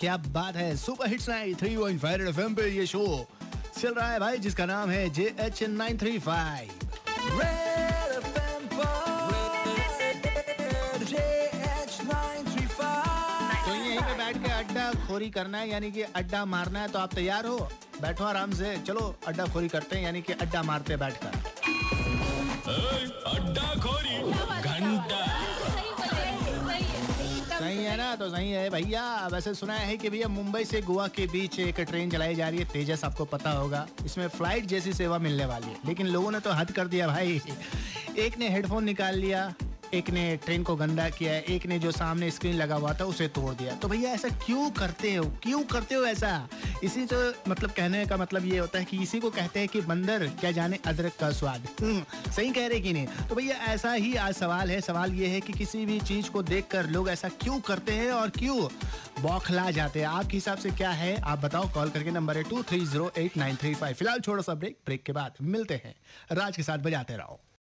क्या बात है? Super hits night three one five F पे ये शो चल रहा है भाई जिसका नाम है J H nine three five. तो यहीं पे बैठ के अड्डा खोरी करना है यानी कि अड्डा मारना है तो आप तैयार हो? बैठो आराम से। चलो अड्डा खोरी करते हैं यानी कि अड्डा मारते बैठकर। सही है ना तो सही है भैया। वैसे सुना है कि भैया मुंबई से गोवा के बीच एक ट्रेन चलाई जा रही है तेजस आपको पता होगा। इसमें फ़्लाइट जैसी सेवा मिलने वाली है लेकिन लोगों ने तो हद कर दिया भाई। एक ने हेडफोन निकाल लिया एक ने ट्रेन को गंदा किया एक ने जो सामने स्क्रीन लगा हुआ था उसे तोड़ दिया। तो भैया ऐसा क्यों करते हो? क्यों करते हो ऐसा? इसी तो मतलब कहने का मतलब ये होता है कि इसी को कहते हैं कि बंदर क्या जाने अदरक का स्वाद। हम्म, सही कह रहे कि नहीं? तो भैया ऐसा ही आज सवाल है सवाल ये है कि किसी भी चीज़ को देखकर लोग ऐसा क्यों करते हैं और क्यों बौखला जाते हैं? आपके हिसाब से क्या है? आप बताओ कॉल करके नंबर है two three zero eight nine three five. फ़िलहाल छोड़ो सा ब्रेक ब्रेक के बाद मिलते हैं। राज के साथ बजाते रहो।